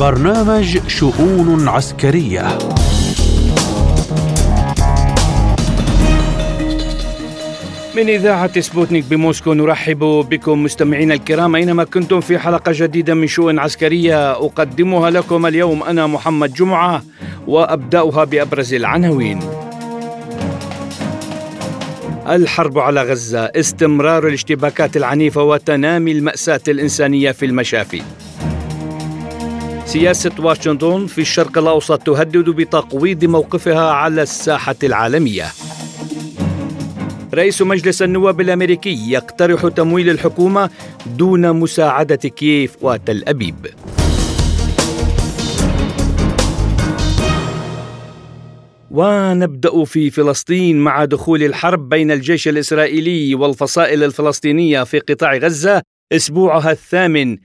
برنامج شؤون عسكرية. من إذاعة سبوتنيك بموسكو نرحب بكم مستمعينا الكرام. أينما كنتم في حلقة جديدة من شؤون عسكرية أقدمها لكم اليوم أنا محمد جمعة وأبدأها بأبرز العناوين. الحرب على غزة استمرار الاشتباكات العنيفة وتنامي المأساة الإنسانية في المشافي. سياسة واشنطن في الشرق الأوسط تهدد بتقويض موقفها على الساحة العالمية. رئيس مجلس النواب الأمريكي يقترح تمويل الحكومة دون مساعدة كييف وتل أبيب. ونبدأ في فلسطين مع دخول الحرب بين الجيش الإسرائيلي والفصائل الفلسطينية في قطاع غزة أسبوعها الثامن.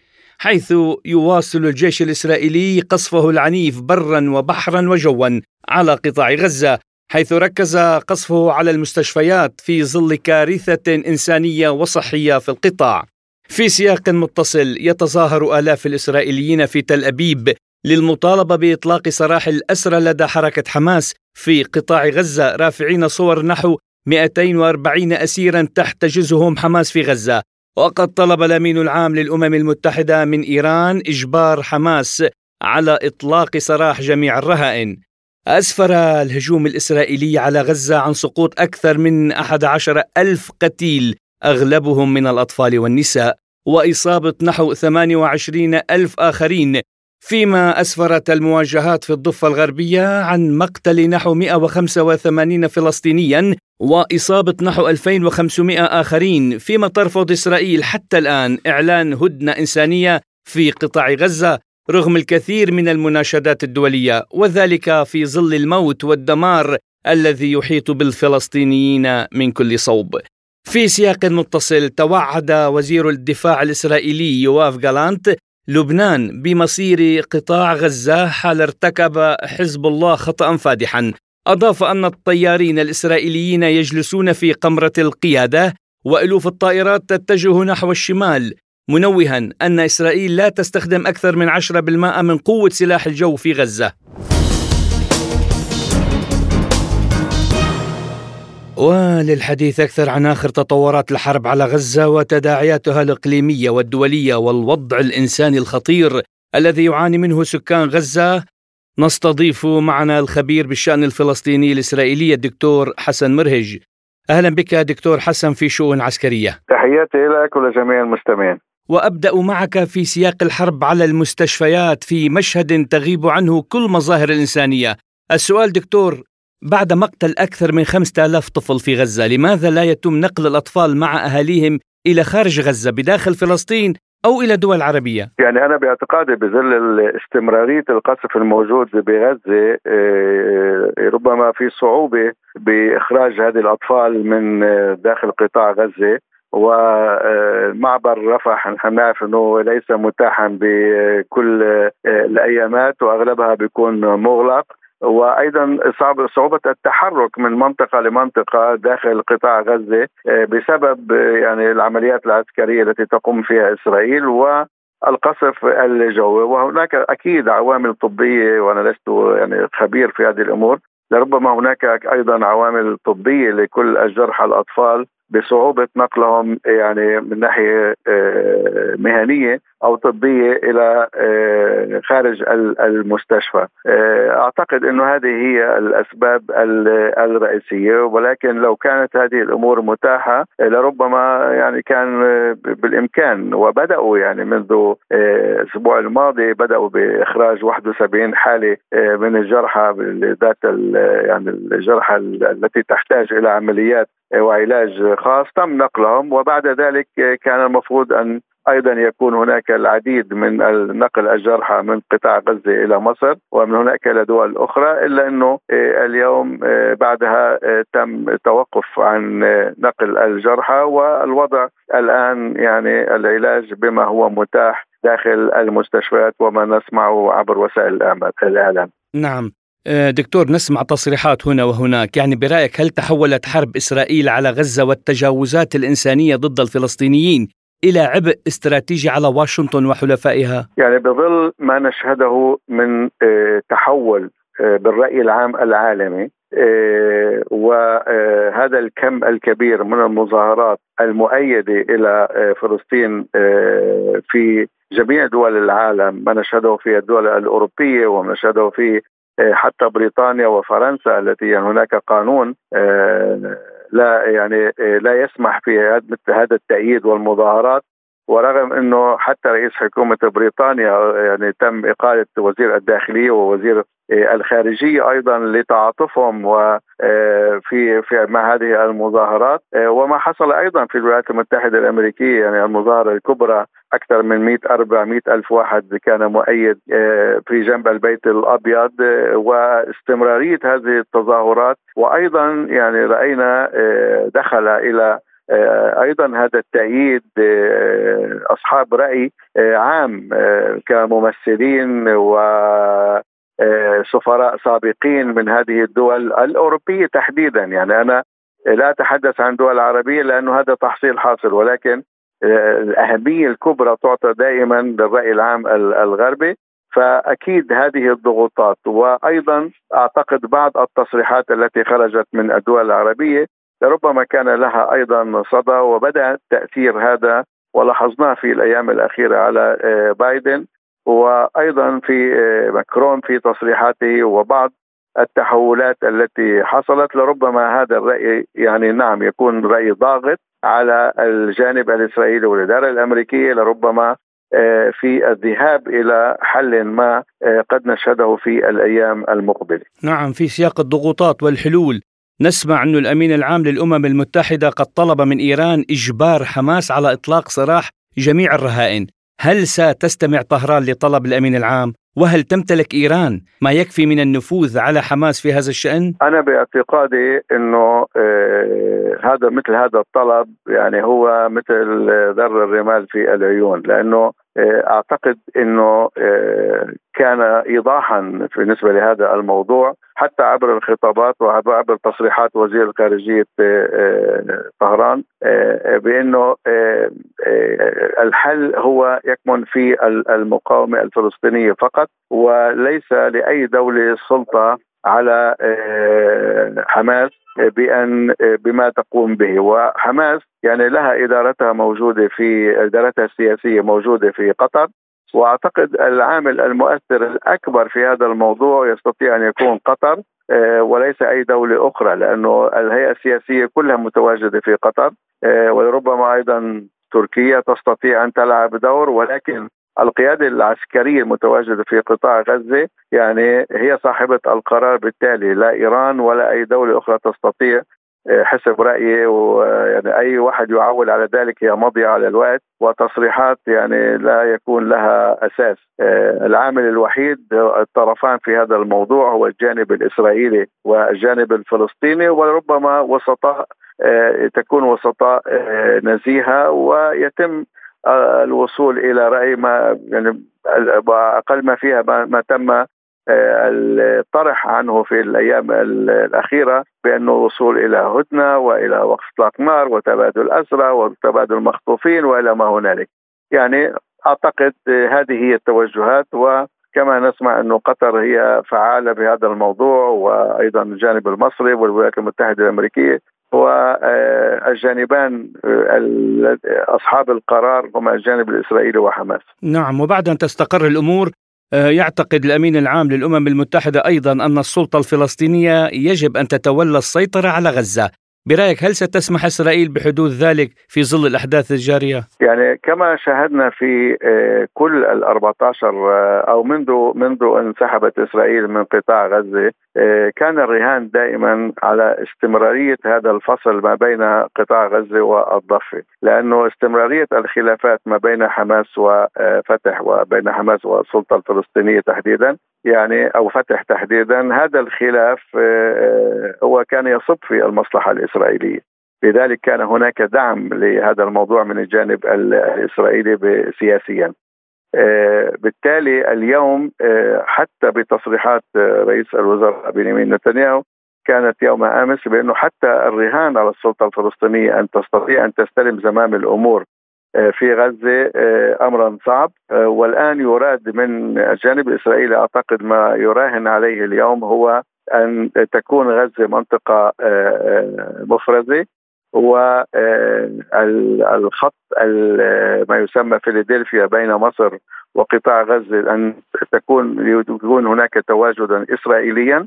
حيث يواصل الجيش الإسرائيلي قصفه العنيف برا وبحرا وجوا على قطاع غزة حيث ركز قصفه على المستشفيات في ظل كارثة إنسانية وصحية في القطاع. في سياق متصل يتظاهر آلاف الإسرائيليين في تل أبيب للمطالبة بإطلاق سراح الأسرى لدى حركة حماس في قطاع غزة رافعين صور نحو 240 اسيرا تحتجزهم حماس في غزة. وقد طلب الأمين العام للأمم المتحدة من إيران إجبار حماس على إطلاق سراح جميع الرهائن. أسفر الهجوم الإسرائيلي على غزة عن سقوط أكثر من 11 ألف قتيل أغلبهم من الأطفال والنساء وإصابة نحو 28 ألف آخرين فيما أسفرت المواجهات في الضفة الغربية عن مقتل نحو 185 فلسطينيا وإصابة نحو 2500 آخرين فيما ترفض إسرائيل حتى الآن إعلان هدنة إنسانية في قطاع غزة رغم الكثير من المناشدات الدولية وذلك في ظل الموت والدمار الذي يحيط بالفلسطينيين من كل صوب. في سياق متصل توعد وزير الدفاع الإسرائيلي يواف جالانت لبنان بمصير قطاع غزة حال ارتكب حزب الله خطأ فادحا. أضاف أن الطيارين الإسرائيليين يجلسون في قمرة القيادة وألوف الطائرات تتجه نحو الشمال منوها أن إسرائيل لا تستخدم أكثر من 10% من قوة سلاح الجو في غزة وللحديث أكثر عن آخر تطورات الحرب على غزة وتداعياتها الإقليمية والدولية والوضع الإنساني الخطير الذي يعاني منه سكان غزة. نستضيف معنا الخبير بالشأن الفلسطيني الإسرائيلي الدكتور حسن مرهج. أهلا بك دكتور حسن في شؤون عسكرية. تحياتي لك ولجميع المستمعين. وأبدأ معك في سياق الحرب على المستشفيات في مشهد تغيب عنه كل مظاهر الإنسانية. السؤال دكتور بعد مقتل أكثر من 5000 طفل في غزة، لماذا لا يتم نقل الأطفال مع أهاليهم إلى خارج غزة بداخل فلسطين أو إلى دول عربية؟ يعني أنا باعتقادي بظل استمراريه القصف الموجود بغزة آه، ربما في صعوبة بإخراج هذه الأطفال من داخل قطاع غزة. ومعبر رفح نحن نعرف إنه ليس متاحا بكل الأيامات وأغلبها بيكون مغلق. وأيضا صعوبة التحرك من منطقة لمنطقة داخل قطاع غزة بسبب يعني العمليات العسكرية التي تقوم فيها إسرائيل و القصف الجوي. وهناك أكيد عوامل طبية وأنا لست يعني خبير في هذه الأمور لربما هناك أيضا عوامل طبية لكل الجرحى الأطفال. بصعوبة نقلهم يعني من ناحية آه، مهنية أو طبية إلى آه، خارج المستشفى. آه، أعتقد إنه هذه هي الأسباب الرئيسية. ولكن لو كانت هذه الأمور متاحة لربما يعني كان بالإمكان. وبدأوا يعني منذ الأسبوع الماضي بدأوا بإخراج 71 حالة من الجرحى ذات يعني الجرحى التي تحتاج إلى عمليات وعلاج خاص تم نقلهم وبعد ذلك كان المفروض أن أيضا يكون هناك العديد من نقل الجرحى من قطاع غزة إلى مصر ومن هناك إلى دول أخرى إلا إنه اليوم بعدها تم توقف عن نقل الجرحى والوضع الآن يعني العلاج بما هو متاح داخل المستشفيات وما نسمعه عبر وسائل الإعلام. نعم دكتور نسمع تصريحات هنا وهناك يعني برأيك هل تحولت حرب إسرائيل على غزة والتجاوزات الإنسانية ضد الفلسطينيين إلى عبء استراتيجي على واشنطن وحلفائها؟ يعني بظل ما نشهده من آه، تحول آه، بالرأي العام العالمي آه، وهذا الكم الكبير من المظاهرات المؤيدة إلى فلسطين في جميع دول العالم ما نشهده في الدول الأوروبية وما نشهده في حتى بريطانيا وفرنسا التي هناك قانون لا يعني لا يسمح في هذا التأييد والمظاهرات. ورغم إنه حتى رئيس حكومة بريطانيا يعني تم إقالة وزير الداخلية ووزير الخارجية أيضا لتعاطفهم وفي آه، في مع هذه المظاهرات. آه، وما حصل أيضا في الولايات المتحدة الأمريكية يعني المظاهرة الكبرى أكثر من 100 400 ألف واحد كان مؤيد آه، في جنب البيت الأبيض واستمرارية هذه التظاهرات. وأيضا يعني رأينا دخل إلى آه، أيضا هذا التأييد آه، أصحاب رأي آه، عام كممثلين و سفراء سابقين من هذه الدول الأوروبية تحديدا. يعني أنا لا أتحدث عن دول عربية لأنه هذا تحصيل حاصل ولكن الأهمية الكبرى تعطى دائما للرأي العام الغربي. فأكيد هذه الضغوطات وأيضا أعتقد بعض التصريحات التي خرجت من الدول العربية لربما كان لها أيضا صدى وبدأ تأثير هذا ولاحظناه في الأيام الأخيرة على آه، بايدن وأيضا في آه، ماكرون في تصريحاته وبعض التحولات التي حصلت. لربما هذا الرأي يعني نعم يكون رأي ضاغط على الجانب الإسرائيلي والإدارة الأمريكية. لربما آه، في الذهاب إلى حل ما قد نشهده في الأيام المقبلة. نعم في سياق الضغوطات والحلول. نسمع أن الأمين العام للأمم المتحدة قد طلب من إيران إجبار حماس على إطلاق سراح جميع الرهائن هل ستستمع طهران لطلب الأمين العام؟ وهل تمتلك إيران ما يكفي من النفوذ على حماس في هذا الشأن؟ أنا باعتقادي أنه آه هذا مثل هذا الطلب يعني هو مثل ذر الرمال في العيون لأنه آه أعتقد أنه آه كان إيضاحا بالنسبة لهذا الموضوع حتى عبر الخطابات وعبر تصريحات وزير خارجية آه، طهران بأنه الحل هو يكمن في المقاومة الفلسطينية فقط وليس لأي دولة سلطة على حماس بأن بما تقوم به. وحماس يعني لها إدارتها موجودة في إدارتها السياسية موجودة في قطر. وأعتقد العامل المؤثر الأكبر في هذا الموضوع يستطيع أن يكون قطر آه، وليس أي دولة أخرى لأنه الهيئة السياسية كلها متواجدة في قطر آه، ولربما أيضا تركيا تستطيع أن تلعب دور ولكن القيادة العسكرية المتواجدة في قطاع غزة يعني هي صاحبة القرار بالتالي. لا إيران ولا أي دولة أخرى تستطيع حسب رأيي ويعني أي واحد يعول على ذلك هي مضيعة على الوقت وتصريحات يعني لا يكون لها أساس. آه، العامل الوحيد الطرفان في هذا الموضوع هو الجانب الإسرائيلي والجانب الفلسطيني وربما وسطاء آه، تكون وسطاء آه، نزيهة ويتم الوصول إلى رأي ما يعني أقل ما فيها ما تم الطرح عنه في الأيام الأخيرة بأنه الوصول إلى هدنة وإلى وقف إطلاق نار وتبادل أسرى وتبادل مخطوفين وإلى ما هنالك. يعني أعتقد هذه هي التوجهات وكما نسمع انه قطر هي فعالة بهذا الموضوع وأيضا الجانب المصري والولايات المتحدة الأمريكية والجانبان أصحاب القرار هما الجانب الإسرائيلي وحماس. نعم وبعد أن تستقر الأمور آه، يعتقد الأمين العام للأمم المتحدة أيضا أن السلطة الفلسطينية يجب أن تتولى السيطرة على غزة برأيك هل ستسمح إسرائيل بحدوث ذلك في ظل الأحداث الجارية؟ يعني كما شاهدنا في آه، كل ال 14 آه، أو منذ منذ أن انسحبت إسرائيل من قطاع غزة آه، كان الرهان دائما على استمرارية هذا الفصل ما بين قطاع غزة والضفة، لأنه استمرارية الخلافات ما بين حماس وفتح وبين حماس والسلطة الفلسطينية تحديدا يعني أو فتح تحديدا هذا الخلاف هو كان يصب في المصلحة الإسرائيلية. لذلك كان هناك دعم لهذا الموضوع من الجانب الإسرائيلي سياسيا. آه، بالتالي اليوم آه، حتى بتصريحات آه، رئيس الوزراء بنيامين نتنياهو كانت يوم آمس بأنه حتى الرهان على السلطة الفلسطينية أن تستطيع أن تستلم زمام الأمور في غزة امرا صعب. والآن يراد من الجانب الاسرائيلي أعتقد ما يراهن عليه اليوم هو أن تكون غزة منطقة مفرزة والخط ما يسمى فيلادلفيا بين مصر وقطاع غزة أن تكون يكون هناك تواجدا اسرائيليا.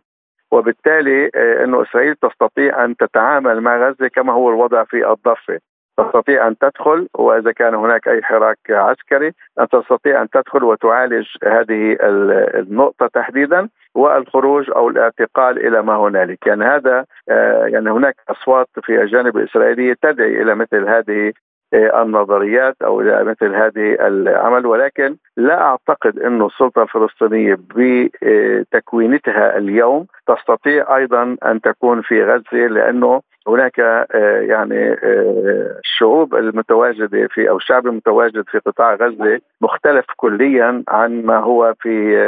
وبالتالي آه، إنه إسرائيل تستطيع أن تتعامل مع غزة كما هو الوضع في الضفة. تستطيع أن تدخل وإذا كان هناك أي حراك عسكري أن تستطيع أن تدخل وتعالج هذه النقطة تحديدا والخروج أو الاعتقال إلى ما هنالك، يعني هذا آه، يعني هناك أصوات في الجانب الإسرائيلي تدعي إلى مثل هذه النظريات أو إلى مثل هذه العمل ولكن لا أعتقد إنه السلطة الفلسطينية بتكوينتها اليوم تستطيع أيضا أن تكون في غزة لأنه هناك آه، يعني آه، الشعوب المتواجدة في أو الشعب المتواجد في قطاع غزة مختلف كليا عن ما هو في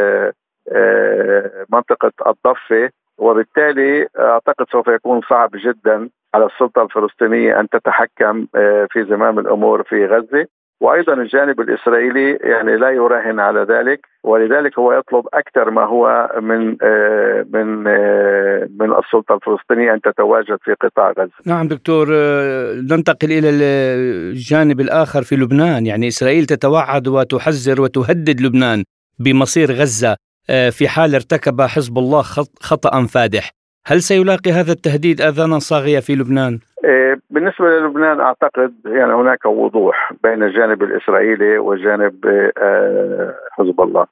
منطقة الضفة وبالتالي أعتقد سوف يكون صعب جدا على السلطة الفلسطينية أن تتحكم آه، في زمام الأمور في غزة وأيضا الجانب الإسرائيلي يعني لا يراهن على ذلك ولذلك هو يطلب أكثر ما هو من آه، من آه، من السلطة الفلسطينية أن تتواجد في قطاع غزة. نعم دكتور ننتقل إلى الجانب الآخر في لبنان، يعني إسرائيل تتوعد وتحذر وتهدد لبنان بمصير غزة في حال ارتكب حزب الله خطأ فادح. هل سيلاقي هذا التهديد أذانا صاغية في لبنان؟ إيه، بالنسبة للبنان أعتقد يعني هناك وضوح بين الجانب الإسرائيلي وجانب آه، حزب الله.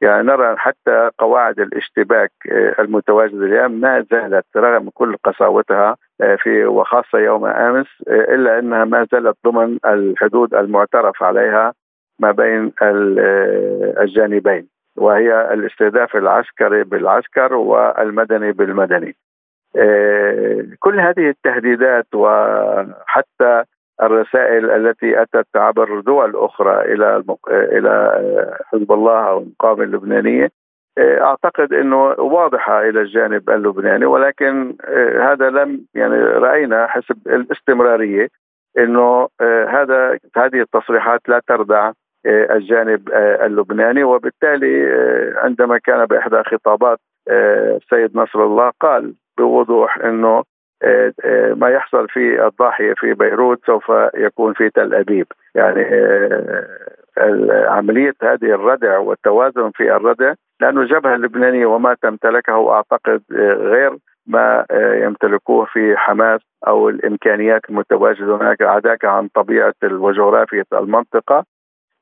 يعني نرى حتى قواعد الاشتباك آه، المتواجده اليوم ما زالت رغم كل قساوتها آه، في وخاصة يوم أمس إلا أنها ما زالت ضمن الحدود المعترف عليها ما بين الجانبين. وهي الاستهداف العسكري بالعسكر والمدني بالمدني. آه، كل هذه التهديدات وحتى الرسائل التي أتت عبر دول أخرى إلى إلى حزب الله أو المقاومة اللبنانية آه، أعتقد إنه واضحة إلى الجانب اللبناني ولكن آه، هذا لم يعني رأينا حسب الاستمرارية إنه هذا هذه التصريحات لا تردع الجانب اللبناني. وبالتالي عندما كان بإحدى خطابات السيد نصر الله قال بوضوح إنه آه، آه، ما يحصل في الضاحية في بيروت سوف يكون في تل أبيب. يعني آه، عملية هذه الردع والتوازن في الردع لأن الجبهة اللبنانية وما تمتلكه أعتقد غير ما يمتلكوه في حماس أو الإمكانيات المتواجدة هناك عداك عن طبيعة وجغرافية المنطقة.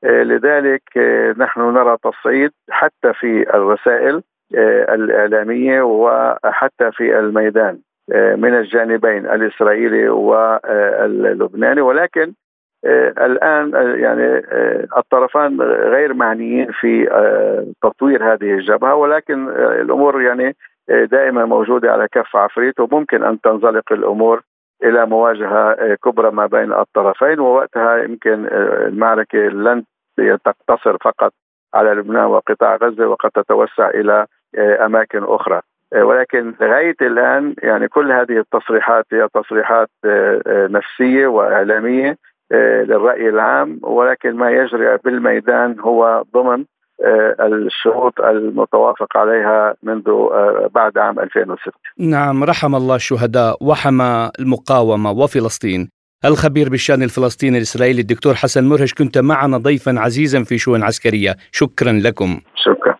لذلك نحن نرى تصعيد حتى في الرسائل آه، الإعلامية وحتى في الميدان آه، من الجانبين الإسرائيلي واللبناني ولكن آه، الآن يعني الطرفان غير معنيين في تطوير هذه الجبهة. ولكن الأمور يعني دائما موجودة على كف عفريت وممكن أن تنزلق الأمور إلى مواجهة كبرى ما بين الطرفين. ووقتها يمكن المعركة لن تقتصر فقط على لبنان وقطاع غزة وقد تتوسع إلى آه، أماكن أخرى. آه، ولكن لغاية الآن يعني كل هذه التصريحات هي تصريحات آه، نفسية وإعلامية للرأي العام. ولكن ما يجري بالميدان هو ضمن الشروط المتوافق عليها منذ بعد عام 2006 نعم رحم الله الشهداء وحمى المقاومة وفلسطين. الخبير بالشأن الفلسطيني الإسرائيلي الدكتور حسن مرهش كنت معنا ضيفا عزيزا في شؤون عسكرية. شكرا لكم. شكرا.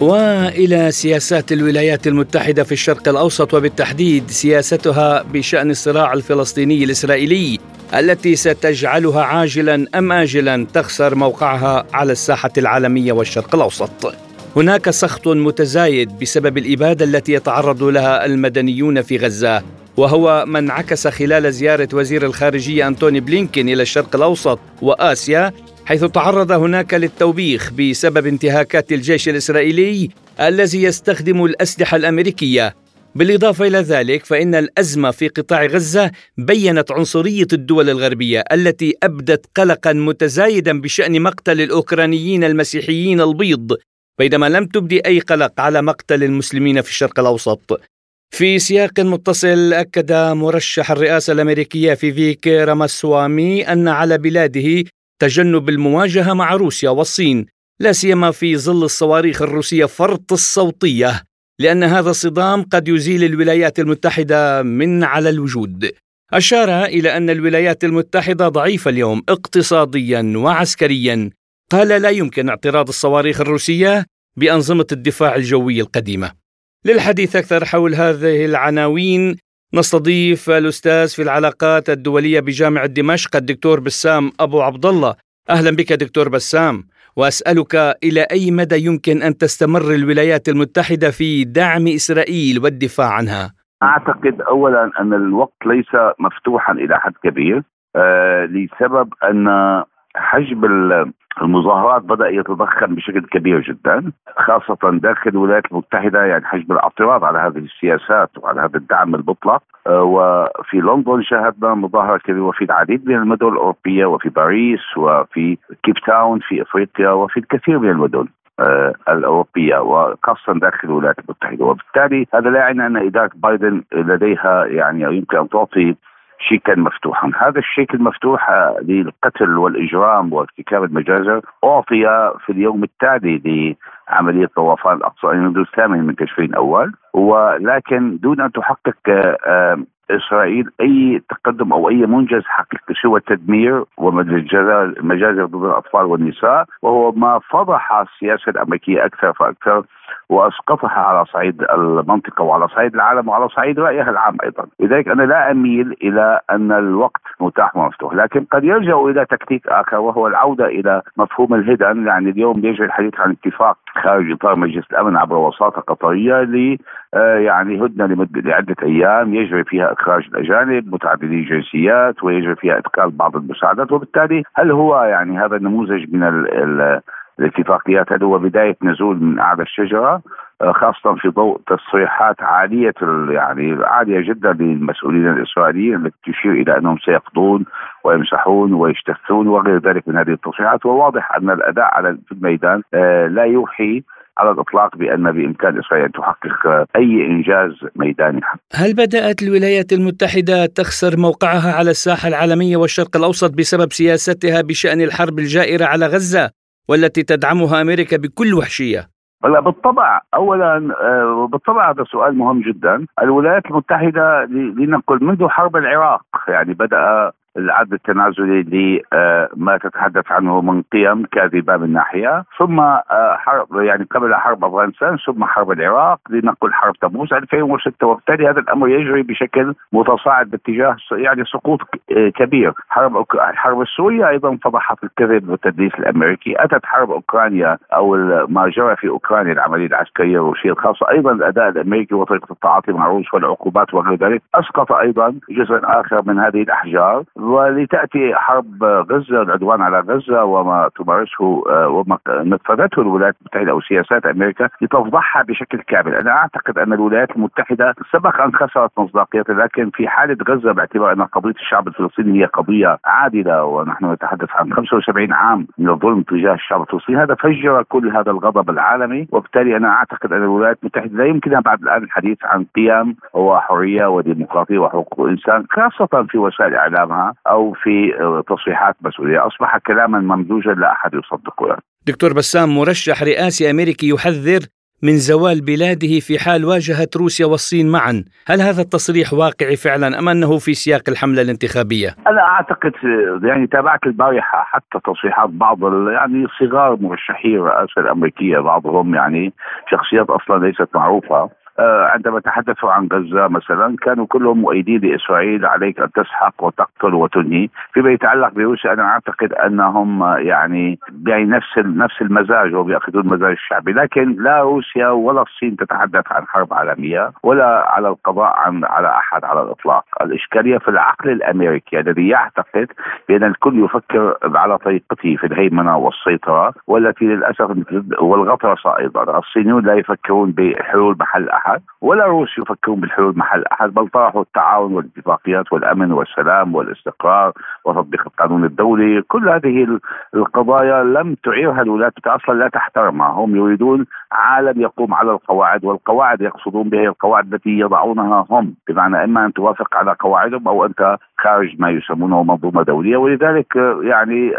وإلى سياسات الولايات المتحدة في الشرق الأوسط وبالتحديد سياستها بشأن الصراع الفلسطيني الإسرائيلي التي ستجعلها عاجلا أم اجلا تخسر موقعها على الساحة العالمية والشرق الأوسط. هناك سخط متزايد بسبب الإبادة التي يتعرض لها المدنيون في غزة وهو ما انعكس خلال زيارة وزير الخارجية أنتوني بلينكين إلى الشرق الأوسط وآسيا حيث تعرض هناك للتوبيخ بسبب انتهاكات الجيش الإسرائيلي الذي يستخدم الأسلحة الأمريكية. بالإضافة إلى ذلك فإن الأزمة في قطاع غزة بينت عنصرية الدول الغربية التي أبدت قلقا متزايدا بشأن مقتل الأوكرانيين المسيحيين البيض. بينما لم تبدي أي قلق على مقتل المسلمين في الشرق الأوسط. في سياق متصل أكد مرشح الرئاسة الأمريكية فيفيك راماسوامي أن على بلاده تجنب المواجهة مع روسيا والصين لا سيما في ظل الصواريخ الروسية فرط الصوتية لأن هذا الصدام قد يزيل الولايات المتحدة من على الوجود. أشار إلى أن الولايات المتحدة ضعيفة اليوم اقتصاديا وعسكريا قال لا يمكن اعتراض الصواريخ الروسية بأنظمة الدفاع الجوي القديمة للحديث أكثر حول هذه العناوين نستضيف الأستاذ في العلاقات الدولية بجامعة دمشق الدكتور بسام أبو عبد الله أهلا بك دكتور بسام وأسألك إلى أي مدى يمكن أن تستمر الولايات المتحدة في دعم إسرائيل والدفاع عنها؟ أعتقد أولا أن الوقت ليس مفتوحا إلى حد كبير آه لسبب أن حجم المظاهرات بدأ يتضخم بشكل كبير جدا خاصة داخل الولايات المتحدة يعني حجم الاعتراض على هذه السياسات وعلى هذا الدعم المطلق. آه، وفي لندن شاهدنا مظاهرة كبيرة وفي العديد من المدن الأوروبية وفي باريس وفي كيب تاون في إفريقيا وفي الكثير من المدن آه، الأوروبية وخاصة داخل الولايات المتحدة. وبالتالي هذا لا يعني أن إدارة بايدن لديها يعني يمكن أن تعطي شيكا مفتوحا. هذا الشيك المفتوح للقتل والإجرام وارتكاب المجازر أعطي في اليوم التالي لعملية طوفان الأقصى منذ الثامن من تشرين أول ولكن دون أن تحقق آه، إسرائيل أي تقدم أو أي منجز حقيقي سوى التدمير والمجازر ضد الأطفال والنساء وهو ما فضح السياسة الأمريكية أكثر فأكثر واسقطها على صعيد المنطقة وعلى صعيد العالم وعلى صعيد رأيها العام أيضا، لذلك أنا لا أميل إلى أن الوقت متاح ومفتوح، لكن قد يلجأ إلى تكتيك آخر وهو العودة إلى مفهوم الهدن، يعني اليوم يجري الحديث عن اتفاق خارج إطار مجلس الأمن عبر وساطة قطرية آه، يعني هدنة لمده لعدة أيام يجري فيها إخراج الأجانب متعددي الجنسيات ويجري فيها ادخال بعض المساعدات. وبالتالي هل هو يعني هذا النموذج من ال ال الاتفاقيات هذا هو بداية نزول من اعلى الشجرة؟ آه، خاصة في ضوء تصريحات عالية يعني عالية جدا للمسؤولين الإسرائيليين التي تشير إلى أنهم سيقضون ويمسحون ويجتثون وغير ذلك من هذه التصريحات. وواضح أن الأداء على في الميدان آه، لا يوحي على الإطلاق بأن بإمكان إسرائيل أن تحقق أي إنجاز ميداني هل بدأت الولايات المتحدة تخسر موقعها على الساحة العالمية والشرق الأوسط بسبب سياستها بشأن الحرب الجائرة على غزة والتي تدعمها أمريكا بكل وحشية؟ لا بالطبع اولا آه، بالطبع هذا سؤال مهم جدا الولايات المتحدة لنقل منذ حرب العراق يعني بدأ العد التنازلي لما تتحدث عنه من قيم كاذبة من ناحية. ثم آه، حرب يعني قبل حرب أفغانستان ثم حرب العراق لنقل حرب تموز 2006 وبالتالي هذا الأمر يجري بشكل متصاعد باتجاه يعني سقوط آه، كبير. حرب الحرب السورية أيضا فضحت الكذب والتدليس الأمريكي. أتت حرب أوكرانيا أو ما جرى في أوكرانيا العملية العسكرية الروسية الخاصة. أيضا الأداء الأمريكي وطريقة التعاطي مع الروس والعقوبات وغير ذلك أسقط أيضا جزء آخر من هذه الأحجار. ولتأتي حرب غزة العدوان على غزة وما تمارسه آه، وما نفذته الولايات المتحدة أو سياسات أمريكا لتفضحها بشكل كامل، أنا أعتقد أن الولايات المتحدة سبق أن خسرت مصداقيتها لكن في حالة غزة باعتبار أن قضية الشعب الفلسطيني هي قضية عادلة ونحن نتحدث عن 75 عام من الظلم تجاه الشعب الفلسطيني، هذا فجر كل هذا الغضب العالمي وبالتالي أنا أعتقد أن الولايات المتحدة لا يمكنها بعد الآن الحديث عن قيم وحرية وديمقراطية وحقوق الإنسان خاصة في وسائل إعلامها أو في تصريحات مسؤولية. أصبح كلاما ممزوجا لا أحد يصدقه. يعني. دكتور بسام مرشح رئاسي أمريكي يحذر من زوال بلاده في حال واجهت روسيا والصين معا. هل هذا التصريح واقعي فعلا أم أنه في سياق الحملة الانتخابية؟ أنا أعتقد يعني تابعت البارحة حتى تصريحات بعض يعني صغار مرشحي الرئاسة الأمريكية بعضهم يعني شخصيات أصلا ليست معروفة. آه، عندما تحدثوا عن غزة مثلا كانوا كلهم مؤيدين لإسرائيل عليك أن تسحق وتقتل وتنهي، فيما يتعلق بروسيا أنا أعتقد أنهم يعني يعني نفس نفس المزاج وبياخذون المزاج الشعبي، لكن لا روسيا ولا الصين تتحدث عن حرب عالمية ولا على القضاء عن على أحد على الإطلاق، الإشكالية في العقل الأمريكي الذي يعتقد بأن الكل يفكر على طريقته في الهيمنة والسيطرة والتي للأسف والغطرسه أيضا، الصينيون لا يفكرون بحلول محل أحد. احد ولا الروس يفكرون بالحلول محل احد بل طرحوا التعاون والاتفاقيات والأمن والسلام والاستقرار وتطبيق القانون الدولي. كل هذه القضايا لم تعيرها الولايات أصلا لا تحترمها. هم يريدون عالم يقوم على القواعد والقواعد يقصدون بها القواعد التي يضعونها هم بمعنى إما أن توافق على قواعدهم أو أنت خارج ما يسمونه منظومة دولية ولذلك يعني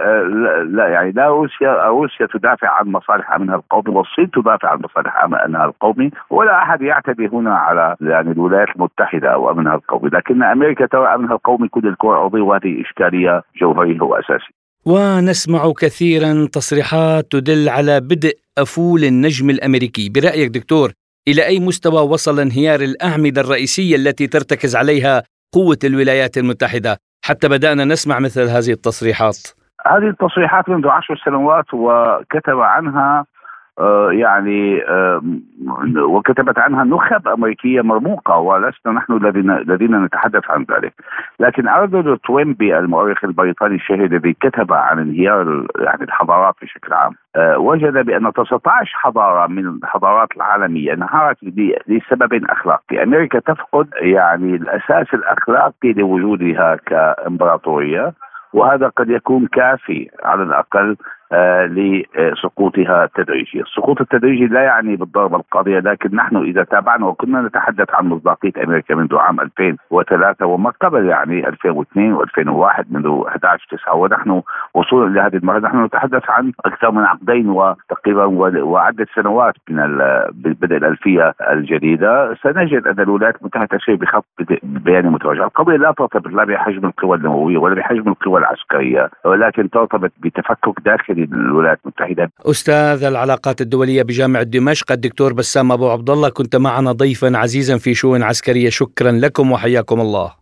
لا يعني لا روسيا روسيا تدافع عن مصالح امنها القومي والصين تدافع عن مصالح امنها القومي ولا أحد يعتدي هنا على يعني الولايات المتحدة أو امنها القومي لكن أمريكا ترى امنها القومي كل الكره الارضيه وهذه إشكالية جوهرية وأساسية. ونسمع كثيرا تصريحات تدل على بدء أفول النجم الأمريكي. برأيك دكتور إلى أي مستوى وصل انهيار الأعمدة الرئيسية التي ترتكز عليها قوة الولايات المتحدة؟ حتى بدأنا نسمع مثل هذه التصريحات. هذه التصريحات منذ عشر سنوات وكتب عنها يعني وكتبت عنها نخب أمريكية مرموقة ولسنا نحن الذين الذين نتحدث عن ذلك. لكن ارنولد توينبي المؤرخ البريطاني الشهير الذي كتب عن انهيار يعني الحضارات بشكل عام آه، وجد بأن 19 حضارة من الحضارات العالمية انهارت لسبب أخلاقي، أمريكا تفقد يعني الأساس الأخلاقي لوجودها كإمبراطورية وهذا قد يكون كافي على الأقل آه، لسقوطها التدريجي. السقوط التدريجي لا يعني بالضربة القاضية لكن نحن إذا تابعنا وكنا نتحدث عن مصداقية أمريكا منذ عام 2003 وما قبل يعني 2002 و2001 منذ 11 9 ونحن وصولا إلى هذه المرحلة نحن نتحدث عن أكثر من عقدين وتقريبا وعدة سنوات من بدء الألفية الجديدة. سنجد أن الولايات المتحدة تسير بخط بيان متوجه. القضية لا ترتبط لا بحجم القوى النووية ولا بحجم القوى العسكرية ولكن ترتبط بتفكك داخلي للولايات المتحدة. أستاذ العلاقات الدولية بجامعة دمشق الدكتور بسام أبو عبد الله كنت معنا ضيفا عزيزا في شؤون عسكرية شكرا لكم وحياكم الله.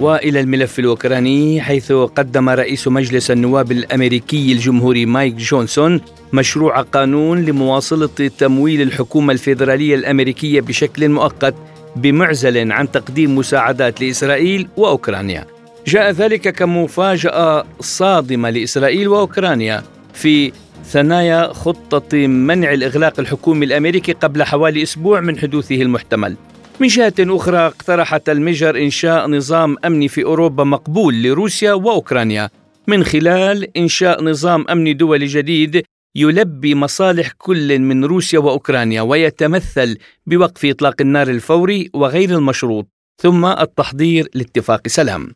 وإلى الملف الأوكراني حيث قدم رئيس مجلس النواب الأمريكي الجمهوري مايك جونسون مشروع قانون لمواصلة تمويل الحكومة الفيدرالية الأمريكية بشكل مؤقت بمعزل عن تقديم مساعدات لإسرائيل وأوكرانيا. جاء ذلك كمفاجأة صادمة لإسرائيل وأوكرانيا في ثنايا خطة منع الإغلاق الحكومي الأمريكي قبل حوالي أسبوع من حدوثه المحتمل. من جهة أخرى اقترحت المجر إنشاء نظام أمني في أوروبا مقبول لروسيا وأوكرانيا. من خلال إنشاء نظام أمني دولي جديد يلبي مصالح كل من روسيا وأوكرانيا ويتمثل بوقف إطلاق النار الفوري وغير المشروط. ثم التحضير لاتفاق سلام.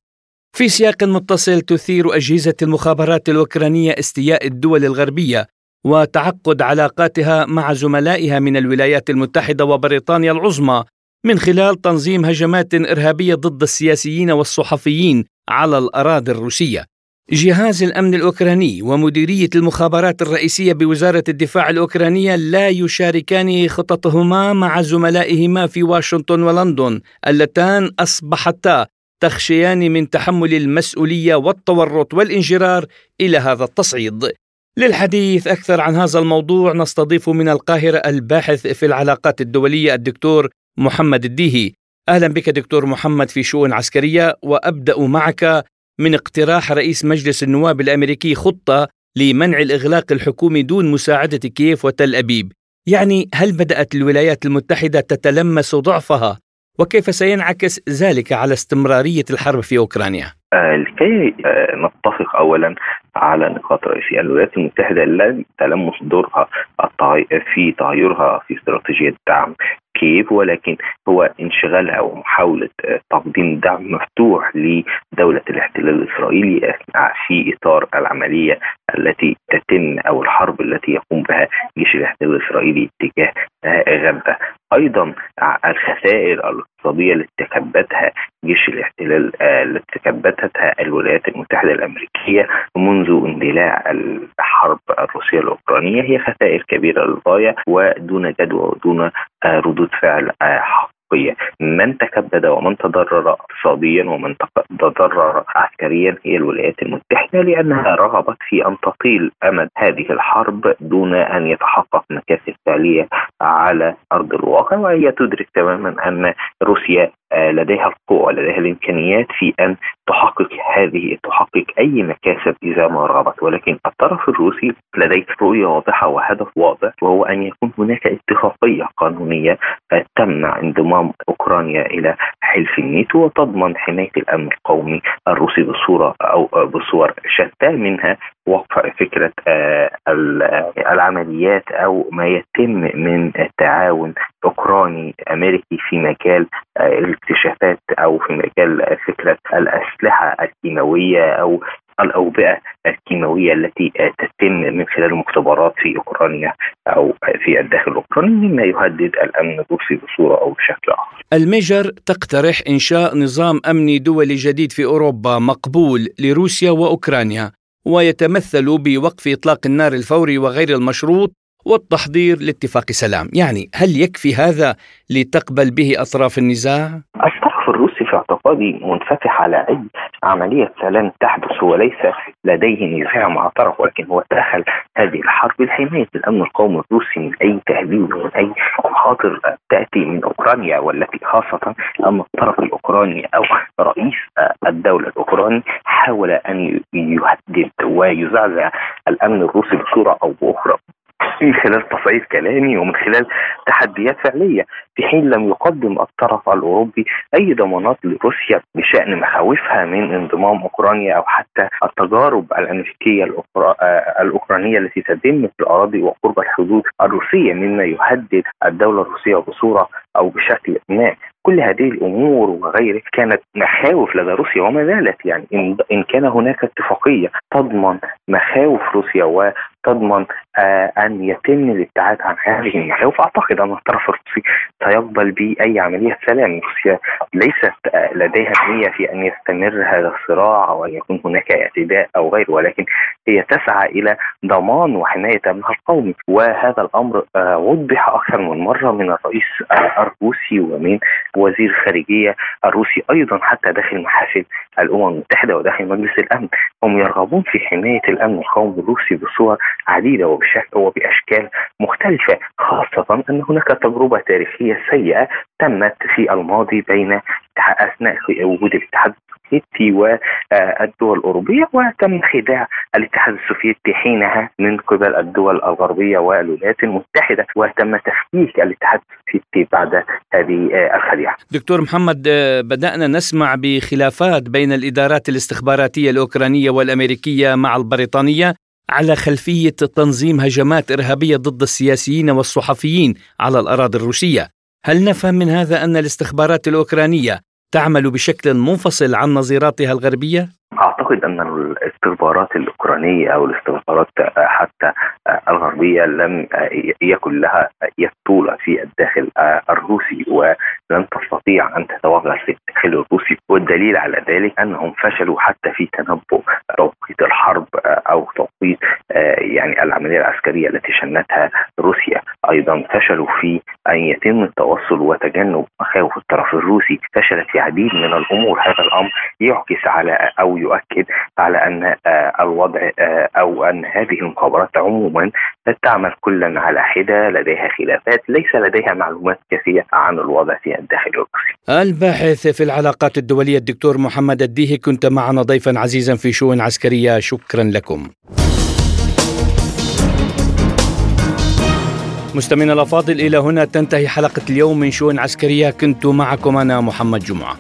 في سياق متصل تثير أجهزة المخابرات الأوكرانية استياء الدول الغربية وتعقد علاقاتها مع زملائها من الولايات المتحدة وبريطانيا العظمى من خلال تنظيم هجمات إرهابية ضد السياسيين والصحفيين على الأراضي الروسية. جهاز الأمن الأوكراني ومديرية المخابرات الرئيسية بوزارة الدفاع الأوكرانية لا يشاركان خططهما مع زملائهما في واشنطن ولندن اللتان أصبحتا تخشيان من تحمل المسؤولية والتورط والانجرار إلى هذا التصعيد. للحديث أكثر عن هذا الموضوع نستضيف من القاهرة الباحث في العلاقات الدولية الدكتور محمد الديهي. أهلا بك دكتور محمد في شؤون عسكرية وأبدأ معك من اقتراح رئيس مجلس النواب الأمريكي خطة لمنع الإغلاق الحكومي دون مساعدة كييف وتل أبيب. يعني هل بدأت الولايات المتحدة تتلمس ضعفها وكيف سينعكس ذلك على استمرارية الحرب في أوكرانيا؟ آه، لكي آه، نتفق اولا على نقاط رئيسيه، الولايات المتحدة لن تلمس دورها في تغيرها في استراتيجية دعم كييف ولكن هو انشغالها ومحاولة آه، تقديم دعم مفتوح لدولة الاحتلال الإسرائيلي في إطار العملية التي تتم أو الحرب التي يقوم بها جيش الاحتلال الإسرائيلي تجاه غزة. أيضا الخسائر الاقتصادية التي تكبدها جيش الاحتلال آه، التي تكبدتها الولايات المتحدة الأمريكية منذ اندلاع الحرب الروسية الأوكرانية هي خسائر كبيرة للغاية ودون جدوى ودون آه، ردود فعل آه، حقيقية. من تكبد ومن تضرر اقتصاديا ومن تضرر عسكريا هي الولايات المتحدة لأنها رغبت في أن تطيل أمد هذه الحرب دون أن يتحقق مكاسب فعلية على أرض الواقع وهي تدرك تماما أن روسيا لديها القوة ولديها الإمكانيات في أن تحقق هذه تحقق أي مكاسب إذا ما رغبت. ولكن الطرف الروسي لديه رؤية واضحة وهدف واضح وهو أن يكون هناك اتفاقية قانونية تمنع انضمام أوكرانيا إلى حلف الناتو وتضمن حماية الأمن القومي الروسي بصورة أو بصور شتى منها وقف فكرة آه، العمليات أو ما يتم من تعاون اوكراني أمريكي في مجال آه، الاكتشافات أو في مجال فكرة الأسلحة الكيماوية أو الأوبئة الكيماوية التي تتم من خلال مختبرات في أوكرانيا أو في الداخل الأوكراني مما يهدد الأمن الروسي بصورة أو بشكل آخر. الميجر تقترح إنشاء نظام أمني دولي جديد في أوروبا مقبول لروسيا وأوكرانيا ويتمثل بوقف إطلاق النار الفوري وغير المشروط والتحضير لاتفاق سلام، يعني هل يكفي هذا لتقبل به أطراف النزاع؟ الروسي في اعتقادي منفتح على أي عملية سلام تحدث وليس لديه نزاع مع طرف ولكن هو دخل هذه الحرب لحمايه الأمن القومي الروسي من أي تهديد ومن أي مخاطر تأتي من أوكرانيا والتي خاصة ان الطرف الأوكراني أو رئيس الدولة الأوكراني حاول أن يهدد ويزعزع الأمن الروسي بصورة أو بأخرى. من خلال تصعيد كلامي ومن خلال تحديات فعلية. في حين لم يقدم الطرف الأوروبي أي ضمانات لروسيا بشأن مخاوفها من انضمام أوكرانيا أو حتى التجارب الأمريكية الأوكرانية التي تتم في الأراضي وقرب الحدود الروسية مما يهدد الدولة الروسية بصورة أو بشكل ما. كل هذه الأمور وغيره كانت مخاوف لدى روسيا وما زالت يعني. إن كان هناك اتفاقية تضمن مخاوف روسيا وتضمن آه أن يتم الابتعاد عن هذه المخاوف أعتقد أن الطرف الروسي سيقبل باي عملية سلام. روسيا ليست لديها نية في أن يستمر هذا الصراع أو ان يكون هناك اعتداء أو غيره ولكن هي تسعى إلى ضمان وحماية امنها القومي وهذا الأمر آه وضح أكثر من مرة من الرئيس آه الروسي ومن وزير الخارجيه الروسي أيضا حتى داخل محافل الأمم المتحدة وداخل مجلس الأمن. هم يرغبون في حماية الأمن القومي الروسي بصور عديدة وبشكل وبأشكال مختلفة خاصة أن هناك تجربة تاريخيه سيئه تمت في الماضي بين أثناء وجود الاتحاد السوفيتي والدول الأوروبية وتم خداع الاتحاد السوفيتي حينها من قبل الدول الغربية والولايات المتحدة وتم تفكيك الاتحاد السوفيتي بعد هذه الخديعة. دكتور محمد بدأنا نسمع بخلافات بين الإدارات الاستخباراتية الأوكرانية والأمريكية مع البريطانية على خلفية تنظيم هجمات إرهابية ضد السياسيين والصحفيين على الأراضي الروسية. هل نفهم من هذا أن الاستخبارات الأوكرانية تعمل بشكل منفصل عن نظيراتها الغربية؟ أعتقد أن الاستخبارات الأوكرانية أو الاستخبارات حتى الغربية لم يكن لها يد في الداخل الروسي ولن تستطيع أن تتوغل في الداخل الروسي والدليل على ذلك أنهم فشلوا حتى في تنبؤ توقيت الحرب أو توقيت يعني العملية العسكرية التي شنتها روسيا أيضا فشلوا في أن يتم التوصل وتجنب مخاوف الطرف الروسي. فشلت في عديد من الأمور. هذا الأمر يعكس على أو يؤكد على أن الوضع أو أن هذه المخابرات عموما تعمل كلا على حدة. لديها خلافات. ليس لديها معلومات كافية عن الوضع في الداخل الروسي. الباحث في العلاقات الدولية الدكتور محمد الديهي كنت معنا ضيفا عزيزا في شؤون عسكرية. شكرا لكم. مستمعينا الأفاضل إلى هنا تنتهي حلقة اليوم من شؤون عسكرية كنت معكم أنا محمد جمعة.